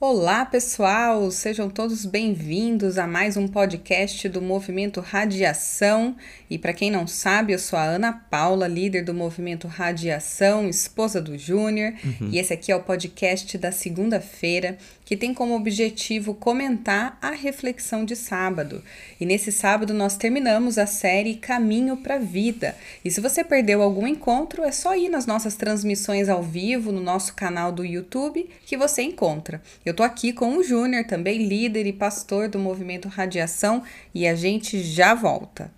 Olá, pessoal! Sejam todos bem-vindos a mais um podcast do Movimento Radiação. E para quem não sabe, eu sou a Ana Paula, líder do Movimento Radiação, esposa do Júnior. Uhum. E esse aqui é o podcast da segunda-feira, que tem como objetivo comentar a reflexão de sábado. E nesse sábado nós terminamos a série Caminho para a Vida. E se você perdeu algum encontro, é só ir nas nossas transmissões ao vivo no nosso canal do YouTube que você encontra. Eu tô aqui com o Júnior, também líder e pastor do movimento Radiação, e a gente já volta.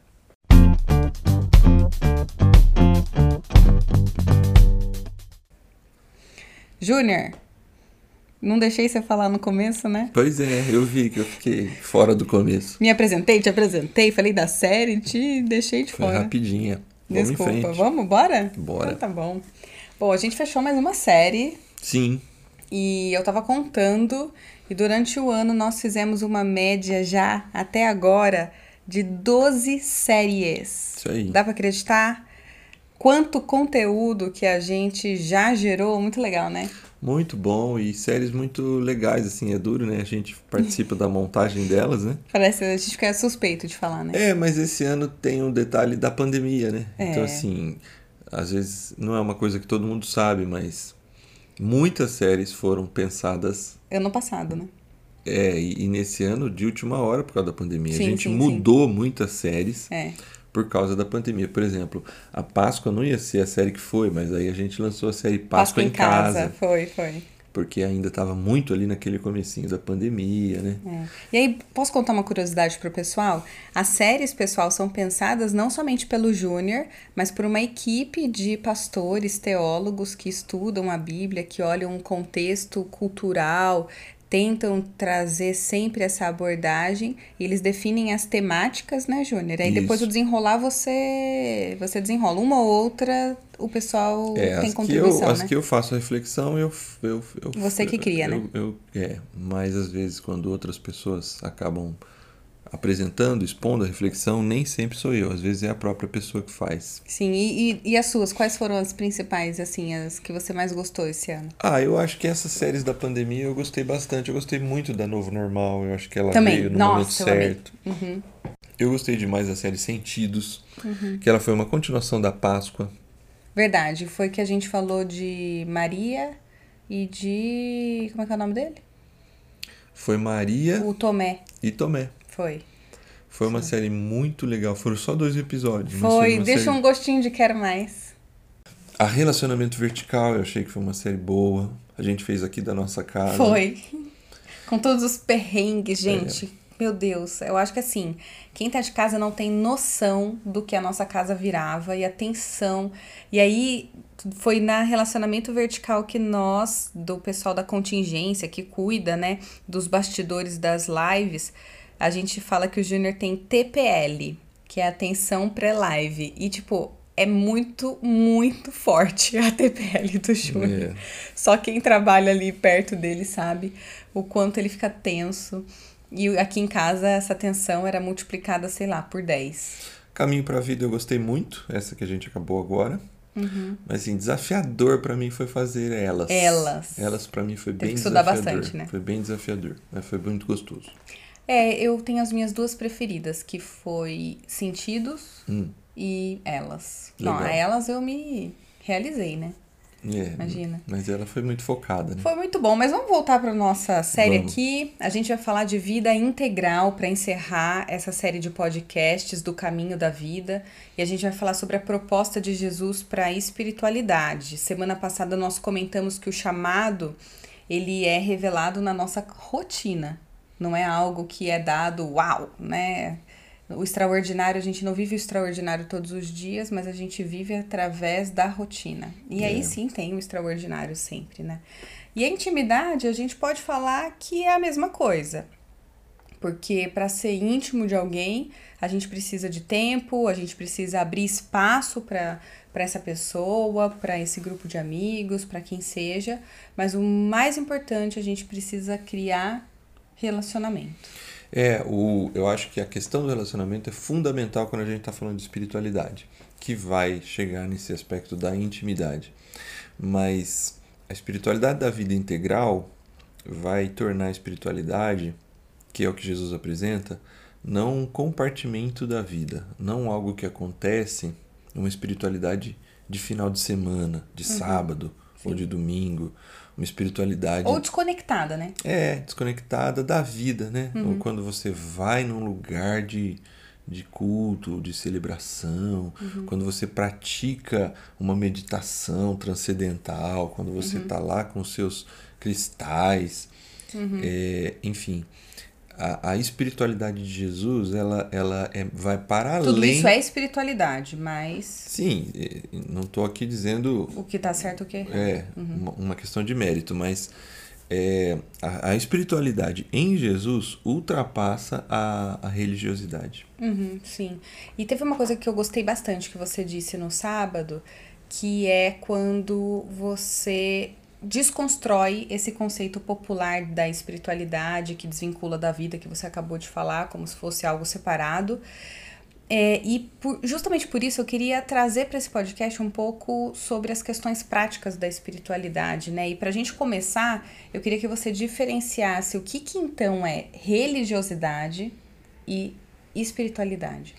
Júnior, não deixei você falar no começo, né? Pois é, eu vi que eu fiquei fora do começo. Me apresentei, te apresentei, falei da série, te deixei de Foi fora. rapidinha. Vamos Desculpa, vamos, bora? Bora. Então tá bom. Bom, a gente fechou mais uma série. Sim. E eu tava contando, e durante o ano nós fizemos uma média já, até agora, de 12 séries. Isso aí. Dá pra acreditar? Quanto conteúdo que a gente já gerou, muito legal, né? Muito bom e séries muito legais, assim, é duro, né? A gente participa da montagem delas, né? Parece, a gente fica suspeito de falar, né? É, mas esse ano tem um detalhe da pandemia, né? É. Então, assim, às vezes não é uma coisa que todo mundo sabe, mas muitas séries foram pensadas. Ano passado, né? É, e, e nesse ano de última hora por causa da pandemia. Sim, a gente sim, mudou muitas séries É. por causa da pandemia. Por exemplo, a Páscoa não ia ser a série que foi, mas aí a gente lançou a série Páscoa, em casa, Foi, foi. Porque ainda estava muito ali naquele comecinho da pandemia, né? É. E aí, posso contar uma curiosidade pro pessoal? As séries, pessoal, são pensadas não somente pelo Júnior, mas por uma equipe de pastores, teólogos que estudam a Bíblia, que olham um contexto cultural, tentam trazer sempre essa abordagem, e eles definem as temáticas, né, Júnior? Aí depois Isso. o desenrolar você você desenrola uma ou outra, o pessoal É, tem as, que contribuição, eu, as né? que eu faço a reflexão, eu, eu, eu Você que cria, eu, né? Eu, é, mas às vezes quando outras pessoas acabam apresentando, expondo a reflexão, nem sempre sou eu, às vezes é a própria pessoa que faz. Sim, e, e, e as suas, quais foram as principais, assim, as que você mais gostou esse ano? Ah, eu acho que essas séries da pandemia eu gostei bastante. Eu gostei muito da Novo Normal. Eu acho que ela Também. veio no Nossa, eu momento certo. Uhum. Eu gostei demais da série Sentidos, que ela foi uma continuação da Páscoa. Verdade, foi que a gente falou de Maria e de. Como é que é o nome dele? Foi Maria O Tomé. e Tomé. Foi. Foi uma série muito legal. Foram só dois episódios. Foi, deixa série- um gostinho de quero mais. A Relacionamento Vertical, eu achei que foi uma série boa. A gente fez aqui da nossa casa. Foi. Com todos os perrengues, gente. Meu Deus, eu acho que assim, quem tá de casa não tem noção do que a nossa casa virava e a tensão. E aí foi na relacionamento vertical que nós, do pessoal da contingência que cuida, né, dos bastidores das lives, a gente fala que o Júnior tem TPL, que é atenção pré-live. E tipo, é muito, muito forte a TPL do Júnior. É. Só quem trabalha ali perto dele sabe o quanto ele fica tenso. E aqui em casa essa tensão era multiplicada, sei lá, por 10. Caminho pra Vida eu gostei muito, essa que a gente acabou agora. Uhum. Mas assim, desafiador pra mim foi fazer elas. Elas. Elas pra mim foi Teve bem que estudar desafiador. bastante, né? Foi bem desafiador, mas foi muito gostoso. É, eu tenho as minhas duas preferidas, que foi Sentidos Hum, e Elas. Legal. Não, a Elas eu me realizei, né? é, Imagina. Mas ela foi muito focada, né? Foi muito bom, mas vamos voltar para nossa série Vamos. aqui. A gente vai falar de vida integral para encerrar essa série de podcasts do caminho da vida. E a gente vai falar sobre a proposta de Jesus para a espiritualidade. Semana passada nós comentamos que o chamado ele é revelado na nossa rotina. Não é algo que é dado uau, né? O extraordinário, a gente não vive o extraordinário todos os dias, mas a gente vive através da rotina. E aí É. sim tem o extraordinário sempre, né? E a intimidade, a gente pode falar que é a mesma coisa. Porque para ser íntimo de alguém, a gente precisa de tempo, a gente precisa abrir espaço para essa pessoa, para esse grupo de amigos, para quem seja. Mas o mais importante, a gente precisa criar relacionamento. É, o, eu acho que a questão do relacionamento é fundamental quando a gente está falando de espiritualidade, que vai chegar nesse aspecto da intimidade. Mas a espiritualidade da vida integral, vai tornar a espiritualidade, que é o que Jesus apresenta, não um compartimento da vida, não algo que acontece, uma espiritualidade de final de semana, de uhum. sábado Sim. ou de domingo, uma espiritualidade. Ou desconectada, né? É, desconectada da vida, né? Uhum. Ou quando você vai num lugar de, de culto, de celebração, uhum. quando você pratica uma meditação transcendental, quando você está uhum. lá com seus cristais, uhum. é, enfim a, a espiritualidade de Jesus, ela, ela é, vai para além... Tudo isso é espiritualidade, mas... Sim, não estou aqui dizendo... O que está certo o que é uhum. uma, uma, questão de mérito, mas é, a, a, espiritualidade em Jesus ultrapassa a, a religiosidade. Uhum, sim. E teve uma coisa que eu gostei bastante que você disse no sábado, que é quando você desconstrói esse conceito popular da espiritualidade que desvincula da vida que você acabou de falar, como se fosse algo separado. É, e por, justamente por isso eu queria trazer para esse podcast um pouco sobre as questões práticas da espiritualidade, né? E para a gente começar, eu queria que você diferenciasse o que, que então é religiosidade e espiritualidade.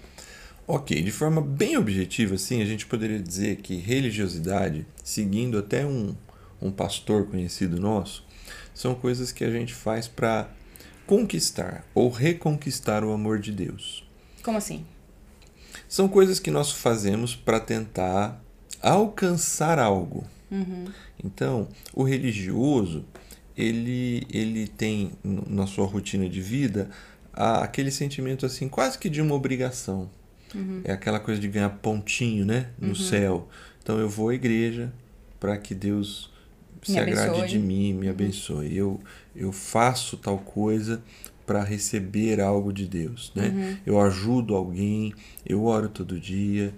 Ok, de forma bem objetiva, assim, a gente poderia dizer que religiosidade, seguindo até um, um pastor conhecido nosso, são coisas que a gente faz para conquistar ou reconquistar o amor de Deus. Como assim? São coisas que nós fazemos para tentar alcançar algo. Uhum. Então, o religioso, ele, ele tem na sua rotina de vida aquele sentimento assim, quase que de uma obrigação. Uhum. É aquela coisa de ganhar pontinho, né, no uhum. céu. Então eu vou à igreja para que Deus se agrade de mim, me uhum. abençoe. Eu, eu faço tal coisa para receber algo de Deus, né? Uhum. Eu ajudo alguém, eu oro todo dia.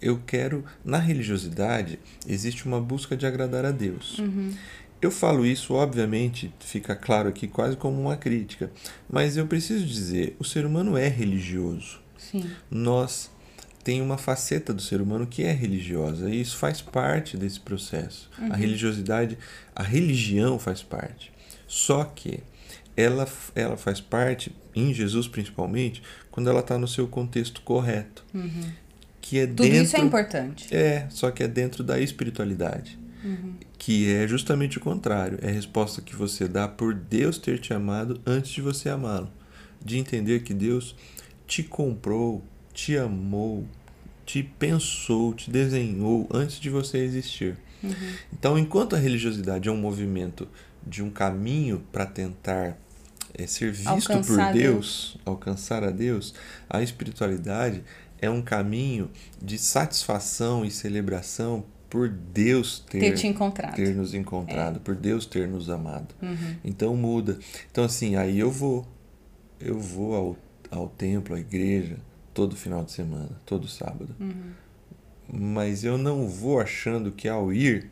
Eu quero, na religiosidade, existe uma busca de agradar a Deus. Uhum. Eu falo isso, obviamente, fica claro aqui quase como uma crítica, mas eu preciso dizer, o ser humano é religioso. Sim. Nós tem uma faceta do ser humano que é religiosa e isso faz parte desse processo. Uhum. A religiosidade, a religião faz parte. Só que ela, ela faz parte, em Jesus principalmente, quando ela está no seu contexto correto. Uhum. Que é Tudo dentro, isso é importante. É, só que é dentro da espiritualidade. Uhum. Que é justamente o contrário. É a resposta que você dá por Deus ter te amado antes de você amá-lo. De entender que Deus te comprou, te amou, te pensou, te desenhou antes de você existir. Uhum. Então, enquanto a religiosidade é um movimento de um caminho para tentar é, ser visto alcançar por Deus, Deus, alcançar a Deus, a espiritualidade é um caminho de satisfação e celebração por Deus ter, ter te encontrado. ter nos encontrado, é. por Deus ter nos amado. Uhum. Então muda. Então assim, aí eu vou, eu vou ao, ao templo, à igreja, todo final de semana, todo sábado. Uhum. Mas eu não vou achando que ao ir.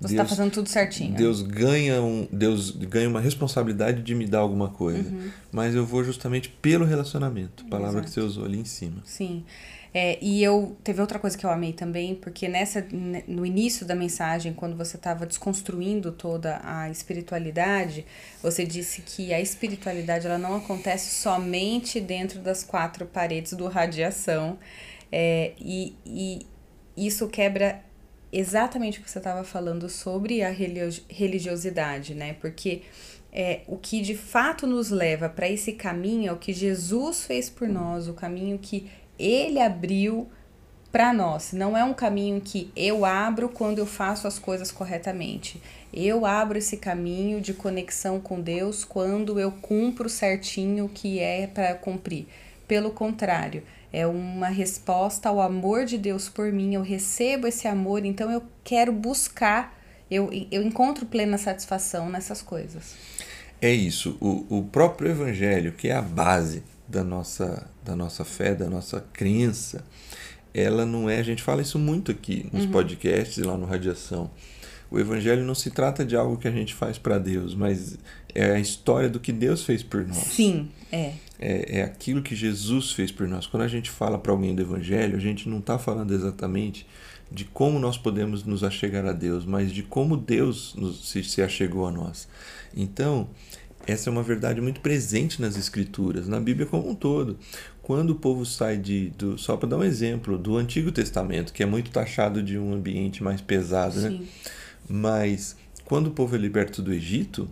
Você está fazendo tudo certinho. Deus ganha, um, Deus ganha uma responsabilidade de me dar alguma coisa. Uhum. Mas eu vou justamente pelo relacionamento. Palavra Exato. que você usou ali em cima. Sim. É, e eu teve outra coisa que eu amei também, porque nessa no início da mensagem, quando você estava desconstruindo toda a espiritualidade, você disse que a espiritualidade ela não acontece somente dentro das quatro paredes do radiação. É, e, e isso quebra exatamente o que você estava falando sobre a religiosidade, né? Porque é, o que de fato nos leva para esse caminho é o que Jesus fez por nós, o caminho que ele abriu para nós. Não é um caminho que eu abro quando eu faço as coisas corretamente. Eu abro esse caminho de conexão com Deus quando eu cumpro certinho o que é para cumprir. Pelo contrário, é uma resposta ao amor de Deus por mim. Eu recebo esse amor, então eu quero buscar, eu, eu encontro plena satisfação nessas coisas. É isso. O, o próprio Evangelho, que é a base da nossa, da nossa fé, da nossa crença, ela não é. A gente fala isso muito aqui nos uhum. podcasts e lá no Radiação. O Evangelho não se trata de algo que a gente faz para Deus, mas é a história do que Deus fez por nós. Sim, é. É, é aquilo que Jesus fez por nós. Quando a gente fala para alguém do Evangelho, a gente não está falando exatamente de como nós podemos nos achegar a Deus, mas de como Deus nos, se, se achegou a nós. Então, essa é uma verdade muito presente nas Escrituras, na Bíblia como um todo. Quando o povo sai de. Do, só para dar um exemplo, do Antigo Testamento, que é muito taxado de um ambiente mais pesado, né? Sim. né? Mas quando o povo é liberto do Egito,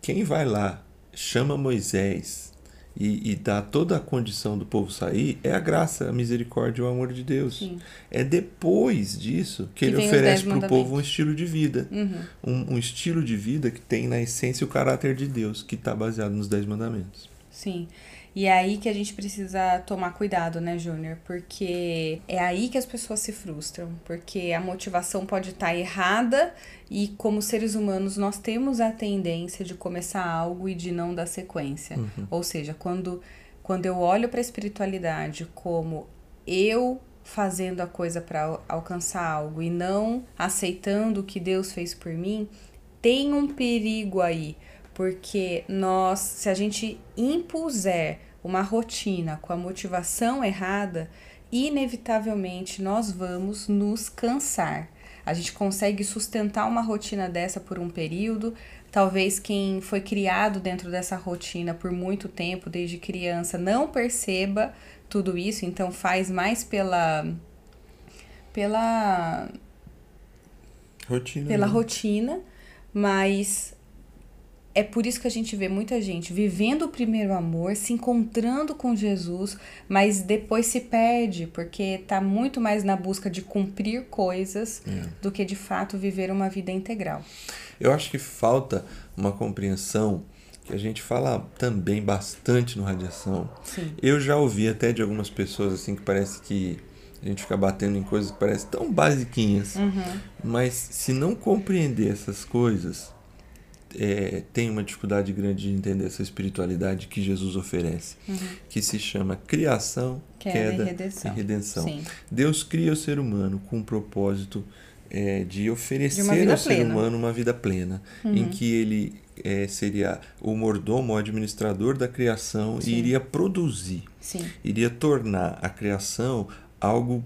quem vai lá, chama Moisés, e, e dá toda a condição do povo sair é a graça, a misericórdia e o amor de Deus. Sim. É depois disso que, que ele oferece para o povo um estilo de vida. Uhum. Um, um, estilo de vida que tem na essência o caráter de Deus, que está baseado nos Dez Mandamentos. Sim. E é aí que a gente precisa tomar cuidado, né, Júnior? Porque é aí que as pessoas se frustram. Porque a motivação pode estar tá errada e, como seres humanos, nós temos a tendência de começar algo e de não dar sequência. Uhum. Ou seja, quando, quando eu olho para a espiritualidade como eu fazendo a coisa para alcançar algo e não aceitando o que Deus fez por mim, tem um perigo aí porque nós, se a gente impuser uma rotina com a motivação errada, inevitavelmente nós vamos nos cansar. A gente consegue sustentar uma rotina dessa por um período. Talvez quem foi criado dentro dessa rotina por muito tempo, desde criança, não perceba tudo isso, então faz mais pela pela rotina, pela né? rotina, mas é por isso que a gente vê muita gente vivendo o primeiro amor, se encontrando com Jesus, mas depois se perde, porque está muito mais na busca de cumprir coisas é. do que de fato viver uma vida integral. Eu acho que falta uma compreensão que a gente fala também bastante no Radiação. Sim. Eu já ouvi até de algumas pessoas assim que parece que a gente fica batendo em coisas que parecem tão basiquinhas, uhum. mas se não compreender essas coisas, é, tem uma dificuldade grande de entender essa espiritualidade que Jesus oferece, uhum. que se chama criação, queda, queda e redenção. E redenção. Deus cria o ser humano com o propósito é, de oferecer de ao plena. ser humano uma vida plena, uhum. em que ele é, seria o mordomo, o administrador da criação Sim. e iria produzir, Sim. iria tornar a criação algo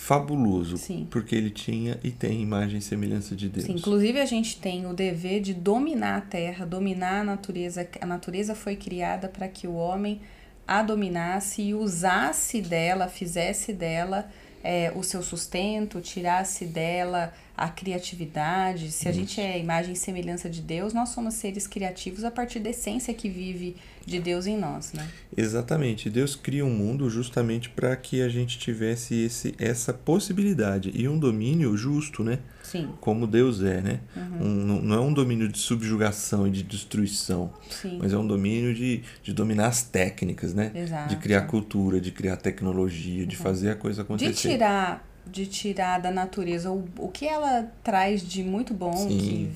fabuloso, Sim. porque ele tinha e tem imagem e semelhança de Deus. Sim, inclusive a gente tem o dever de dominar a terra, dominar a natureza. A natureza foi criada para que o homem a dominasse e usasse dela, fizesse dela é, o seu sustento, tirasse dela a criatividade. Se a Isso. gente é imagem e semelhança de Deus, nós somos seres criativos a partir da essência que vive de Deus em nós, né? Exatamente. Deus cria um mundo justamente para que a gente tivesse esse, essa possibilidade e um domínio justo, né? Sim. Como Deus é, né? Uhum. Um, não é um domínio de subjugação e de destruição, Sim. mas é um domínio de, de dominar as técnicas, né? Exato. De criar cultura, de criar tecnologia, de uhum. fazer a coisa acontecer. De tirar de tirar da natureza o, o que ela traz de muito bom, Sim. que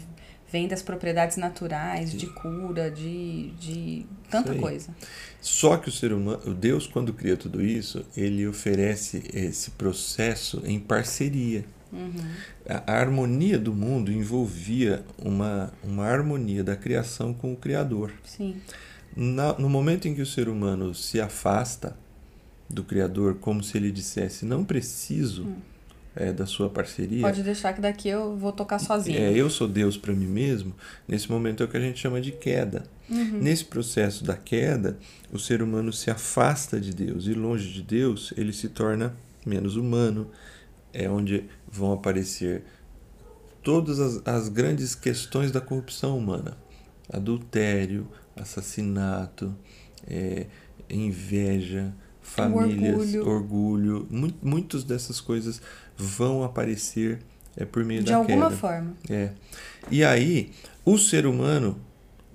vem das propriedades naturais, Sim. de cura, de, de tanta coisa. Só que o ser humano, Deus quando cria tudo isso, ele oferece esse processo em parceria. Uhum. A, a, harmonia do mundo envolvia uma, uma harmonia da criação com o Criador. Sim. Na, no momento em que o ser humano se afasta do Criador como se ele dissesse: Não preciso hum. é, da sua parceria. Pode deixar que daqui eu vou tocar sozinho. É, eu sou Deus para mim mesmo. Nesse momento é o que a gente chama de queda. Uhum. Nesse processo da queda, o ser humano se afasta de Deus e, longe de Deus, ele se torna menos humano. É onde vão aparecer todas as, as grandes questões da corrupção humana: adultério, assassinato, é, inveja famílias, orgulho. orgulho. Muitas dessas coisas vão aparecer é, por meio de da queda. De alguma forma. É. E aí, o ser humano,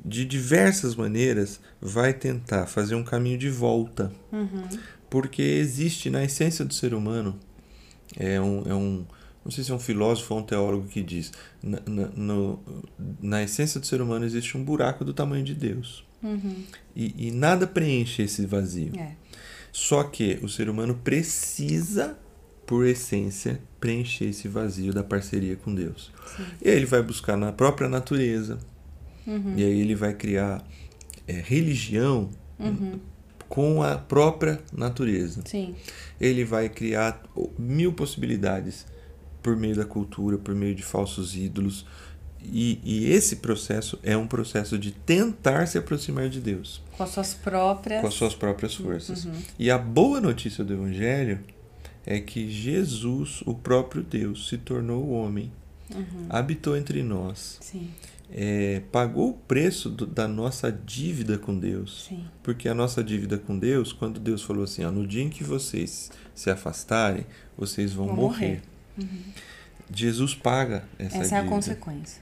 de diversas maneiras, vai tentar fazer um caminho de volta. Uhum. Porque existe na essência do ser humano, é um, é um não sei se é um filósofo ou um teólogo que diz, na, na, no, na essência do ser humano existe um buraco do tamanho de Deus. Uhum. E, e nada preenche esse vazio. É. Só que o ser humano precisa, por essência, preencher esse vazio da parceria com Deus. Sim. E aí ele vai buscar na própria natureza. Uhum. E aí ele vai criar é, religião uhum. Com a própria natureza. Sim. Ele vai criar mil possibilidades por meio da cultura, por meio de falsos ídolos. E, e, esse processo é um processo de tentar se aproximar de Deus. Com as suas próprias. Com as suas próprias forças. Uhum. E a boa notícia do Evangelho é que Jesus, o próprio Deus, se tornou homem, uhum. habitou entre nós, é, pagou o preço do, da nossa dívida com Deus. Sim. Porque a nossa dívida com Deus, quando Deus falou assim: ó, no dia em que vocês se afastarem, vocês vão, vão morrer. morrer. Uhum. Jesus paga essa, essa dívida. Essa é a consequência.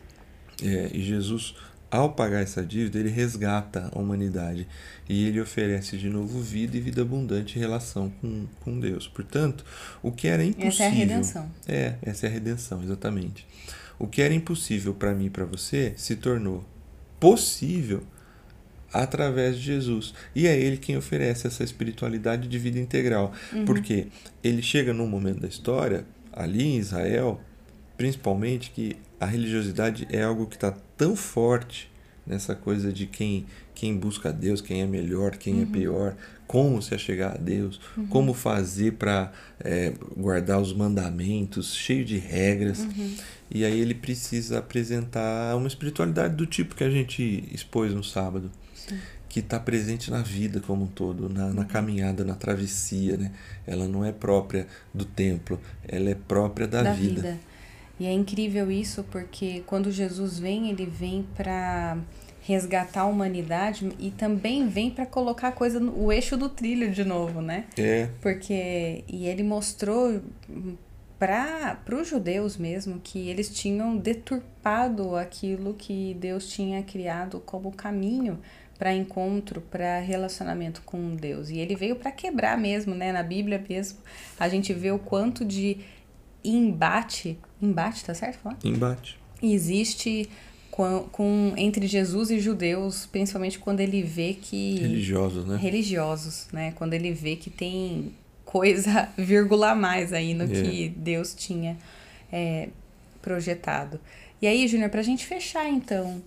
É, e Jesus, ao pagar essa dívida, ele resgata a humanidade e ele oferece de novo vida e vida abundante em relação com, com Deus. Portanto, o que era impossível. Essa é a redenção. É, essa é a redenção, exatamente. O que era impossível para mim e para você se tornou possível através de Jesus. E é ele quem oferece essa espiritualidade de vida integral. Uhum. Porque ele chega num momento da história, ali em Israel, principalmente, que a religiosidade é algo que está tão forte nessa coisa de quem, quem busca a Deus, quem é melhor, quem é uhum. é pior, como se achegar a Deus, uhum. como fazer para é, guardar os mandamentos, cheio de regras. Uhum. E aí ele precisa apresentar uma espiritualidade do tipo que a gente expôs no sábado. Sim. Que está presente na vida como um todo, na, na uhum. caminhada, na travessia. Né? Ela não é própria do templo, ela é própria da, da vida. vida. E é incrível isso porque quando Jesus vem, ele vem para resgatar a humanidade e também vem para colocar a coisa no o eixo do trilho de novo, né? É. Porque e ele mostrou para os judeus mesmo que eles tinham deturpado aquilo que Deus tinha criado como caminho para encontro, para relacionamento com Deus. E ele veio para quebrar mesmo, né? Na Bíblia mesmo, a gente vê o quanto de embate, embate, tá certo falar? Embate. Existe com, com entre Jesus e judeus, principalmente quando ele vê que religiosos, né? Religiosos, né? Quando ele vê que tem coisa vírgula a mais aí no yeah. que Deus tinha é, projetado. E aí, Júnior, para a gente fechar então,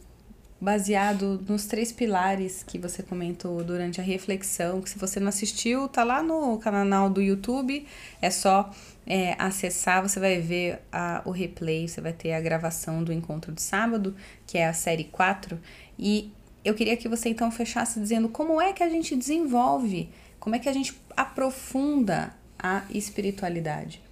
baseado nos três pilares que você comentou durante a reflexão, que se você não assistiu, tá lá no canal do YouTube, é só é, acessar, você vai ver a, o replay, você vai ter a gravação do encontro de sábado, que é a série 4, e eu queria que você então fechasse dizendo como é que a gente desenvolve, como é que a gente aprofunda a espiritualidade.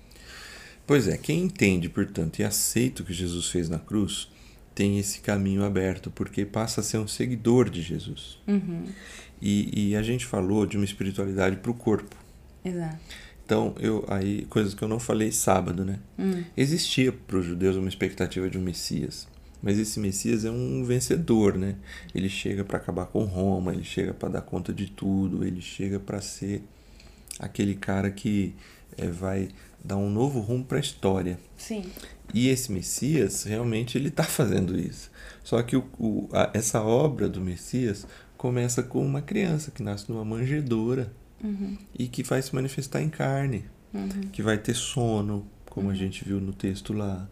Pois é, quem entende, portanto, e aceita o que Jesus fez na cruz, tem esse caminho aberto, porque passa a ser um seguidor de Jesus. Uhum. E, e a gente falou de uma espiritualidade para o corpo. Exato. Então, eu aí coisas que eu não falei sábado, né? Hum. Existia para os judeus uma expectativa de um Messias, mas esse Messias é um vencedor, né? Ele chega para acabar com Roma, ele chega para dar conta de tudo, ele chega para ser aquele cara que é, vai dar um novo rumo para a história. Sim. E esse Messias, realmente, ele está fazendo isso. Só que o, o, a, essa obra do Messias começa com uma criança que nasce numa manjedoura uhum. e que vai se manifestar em carne, uhum. que vai ter sono, como uhum. a gente viu no texto lá,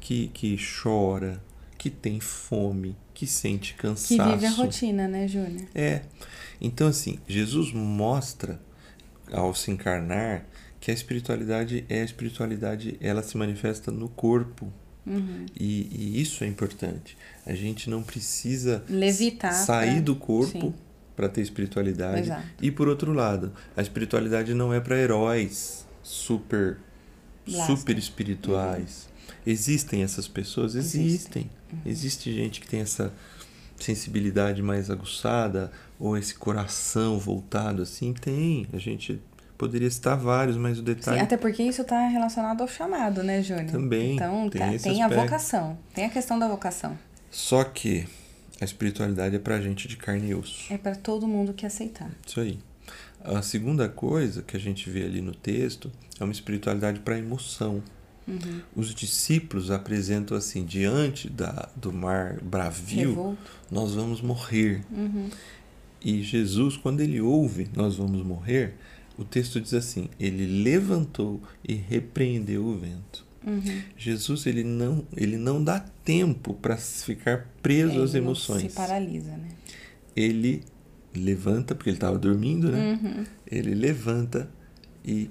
que, que chora, que tem fome, que sente cansaço. Que vive a rotina, né, Júnior? É. Então, assim, Jesus mostra, ao se encarnar, que a espiritualidade é a espiritualidade, ela se manifesta no corpo. Uhum. E, e, isso é importante. A gente não precisa Levitar sair pra... do corpo para ter espiritualidade. Exato. E por outro lado, a espiritualidade não é para heróis super super espirituais. Uhum. Existem essas pessoas, existem. existem. Uhum. Existe gente que tem essa sensibilidade mais aguçada ou esse coração voltado assim, tem. A gente Poderia citar vários, mas o detalhe. Sim, até porque isso está relacionado ao chamado, né, Júnior? Também. Então, tem, tá, tem a vocação. Tem a questão da vocação. Só que a espiritualidade é pra gente de carne e osso. É para todo mundo que aceitar. Isso aí. A segunda coisa que a gente vê ali no texto é uma espiritualidade para emoção. Uhum. Os discípulos apresentam assim: diante da, do mar bravio, Revolto. nós vamos morrer. Uhum. E Jesus, quando ele ouve, nós vamos morrer, o texto diz assim: ele levantou e repreendeu o vento. Uhum. Jesus ele não ele não dá tempo para ficar preso é, às emoções. se paralisa, né? Ele levanta porque ele estava dormindo, né? Uhum. Ele levanta e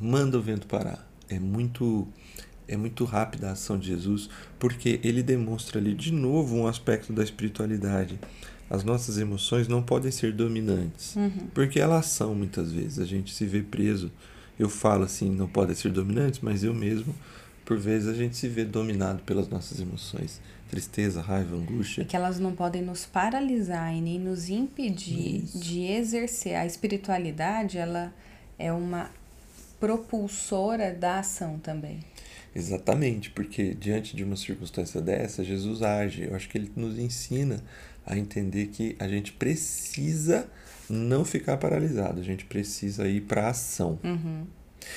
manda o vento parar. É muito é muito rápida a ação de Jesus, porque ele demonstra ali de novo um aspecto da espiritualidade. As nossas emoções não podem ser dominantes, Uhum. porque elas são muitas vezes. A gente se vê preso. Eu falo assim, não podem ser dominantes, mas eu mesmo, por vezes, a gente se vê dominado pelas nossas emoções. Tristeza, raiva, E angústia. que elas não podem nos paralisar e nem nos impedir Isso. de exercer. A espiritualidade, ela é uma propulsora da ação também. Exatamente, porque diante de uma circunstância dessa, Jesus age. Eu acho que ele nos ensina a entender que a gente precisa não ficar paralisado, a gente precisa ir para a ação. Uhum.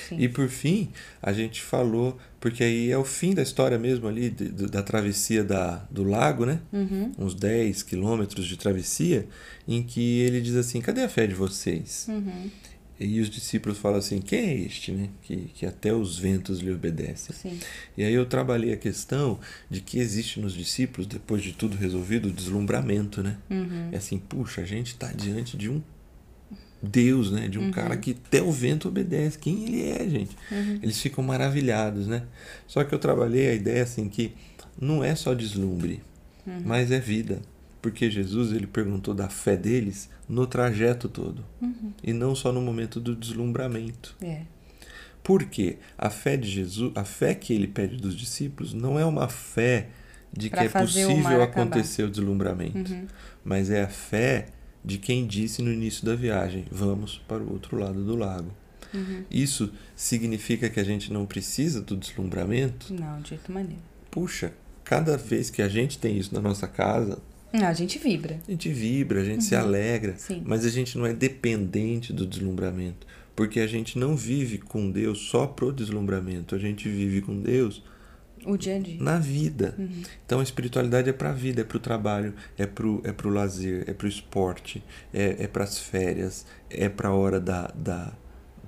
Sim. E por fim, a gente falou, porque aí é o fim da história mesmo ali, de- do- da travessia da, do lago, né? Uhum. Uns 10 quilômetros de travessia, em que ele diz assim: cadê a fé de vocês? Uhum. E os discípulos falam assim: quem é este, né? Que, que até os ventos lhe obedecem. Sim. E aí eu trabalhei a questão de que existe nos discípulos, depois de tudo resolvido, o deslumbramento, né? Uhum. É assim, puxa, a gente está diante de um Deus, né? De um cara que até o vento obedece. Quem ele é, gente? Eles ficam maravilhados, né? Só que eu trabalhei a ideia assim que não é só deslumbre, mas é vida. Porque Jesus ele perguntou da fé deles no trajeto todo e não só no momento do deslumbramento. É. Porque a fé de Jesus, a fé que ele pede dos discípulos, não é uma fé de Pra que é o possível acabar. acontecer o deslumbramento, mas é a fé de quem disse no início da viagem: vamos para o outro lado do lago. Isso significa que a gente não precisa do deslumbramento? Não, de jeito maneiro. Puxa, cada vez que a gente tem isso na nossa casa, a gente vibra. a gente vibra, a gente se alegra, Sim. mas a gente não é dependente do deslumbramento, porque a gente não vive com Deus só pro deslumbramento, a gente vive com Deus O dia a dia. na vida. Uhum. Então a espiritualidade é para a vida, é para o trabalho, é para o é pro lazer, é para o esporte, é, é para as férias, é para a hora da, da,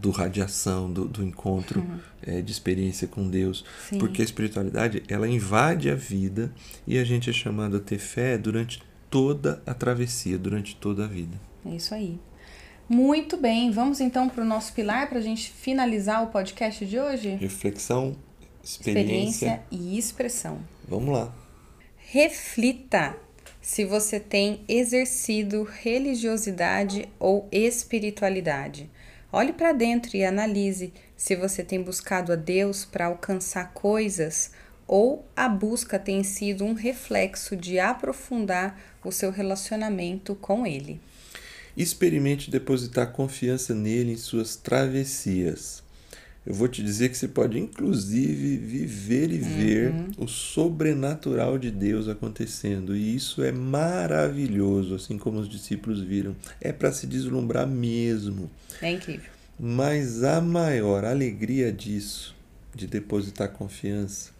do radiação, do, do encontro é, de experiência com Deus. Sim. Porque a espiritualidade, ela invade a vida e a gente é chamado a ter fé durante toda a travessia, durante toda a vida. É isso aí. Muito bem, vamos então para o nosso pilar para a gente finalizar o podcast de hoje? Reflexão, experiência. Experiência e expressão. Vamos lá. Reflita se você tem exercido religiosidade ou espiritualidade. Olhe para dentro e analise se você tem buscado a Deus para alcançar coisas ou a busca tem sido um reflexo de aprofundar o seu relacionamento com Ele. Experimente depositar confiança nele em suas travessias. Eu vou te dizer que você pode, inclusive, viver e ver o sobrenatural de Deus acontecendo. E isso é maravilhoso, assim como os discípulos viram. É para se deslumbrar mesmo. É incrível. Mas a maior alegria disso, de depositar confiança,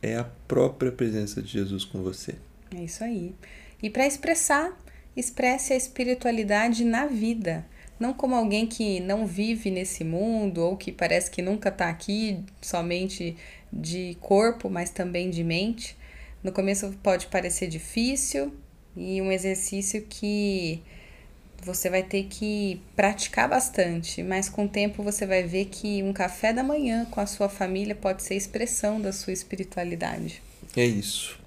é a própria presença de Jesus com você. É isso aí. E para expressar, expresse a espiritualidade na vida. Não como alguém que não vive nesse mundo ou que parece que nunca está aqui somente de corpo, mas também de mente. No começo pode parecer difícil e um exercício que você vai ter que praticar bastante, mas com o tempo você vai ver que um café da manhã com a sua família pode ser expressão da sua espiritualidade. É isso.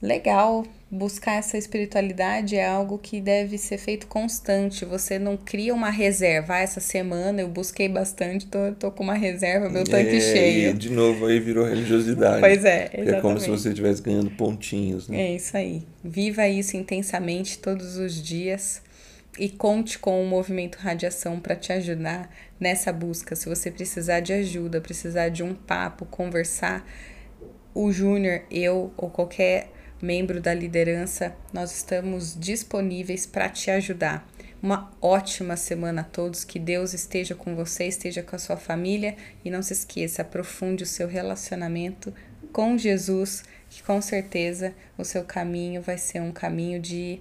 Legal, buscar essa espiritualidade é algo que deve ser feito constante. Você não cria uma reserva. Ah, essa semana eu busquei bastante, tô, tô com uma reserva, meu tanque É, cheio. e de novo aí virou religiosidade. Pois é, Porque É como se exatamente. você estivesse ganhando pontinhos, né? É isso aí. Viva isso intensamente todos os dias e conte com o movimento Radiação para te ajudar nessa busca. Se você precisar de ajuda, precisar de um papo, conversar, o Júnior, eu ou qualquer membro da liderança, nós estamos disponíveis para te ajudar. Uma ótima semana a todos, que Deus esteja com você, esteja com a sua família e não se esqueça, aprofunde o seu relacionamento com Jesus, que com certeza o seu caminho vai ser um caminho de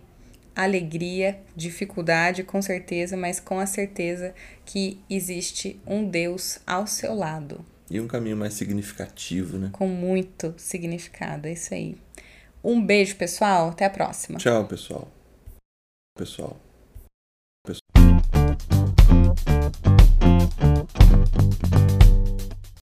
alegria, dificuldade, com certeza, mas com a certeza que existe um Deus ao seu lado, E um caminho mais significativo, né? com muito significado. É isso aí. Um beijo, pessoal. Até a próxima. Tchau, pessoal. Pessoal. Pessoal.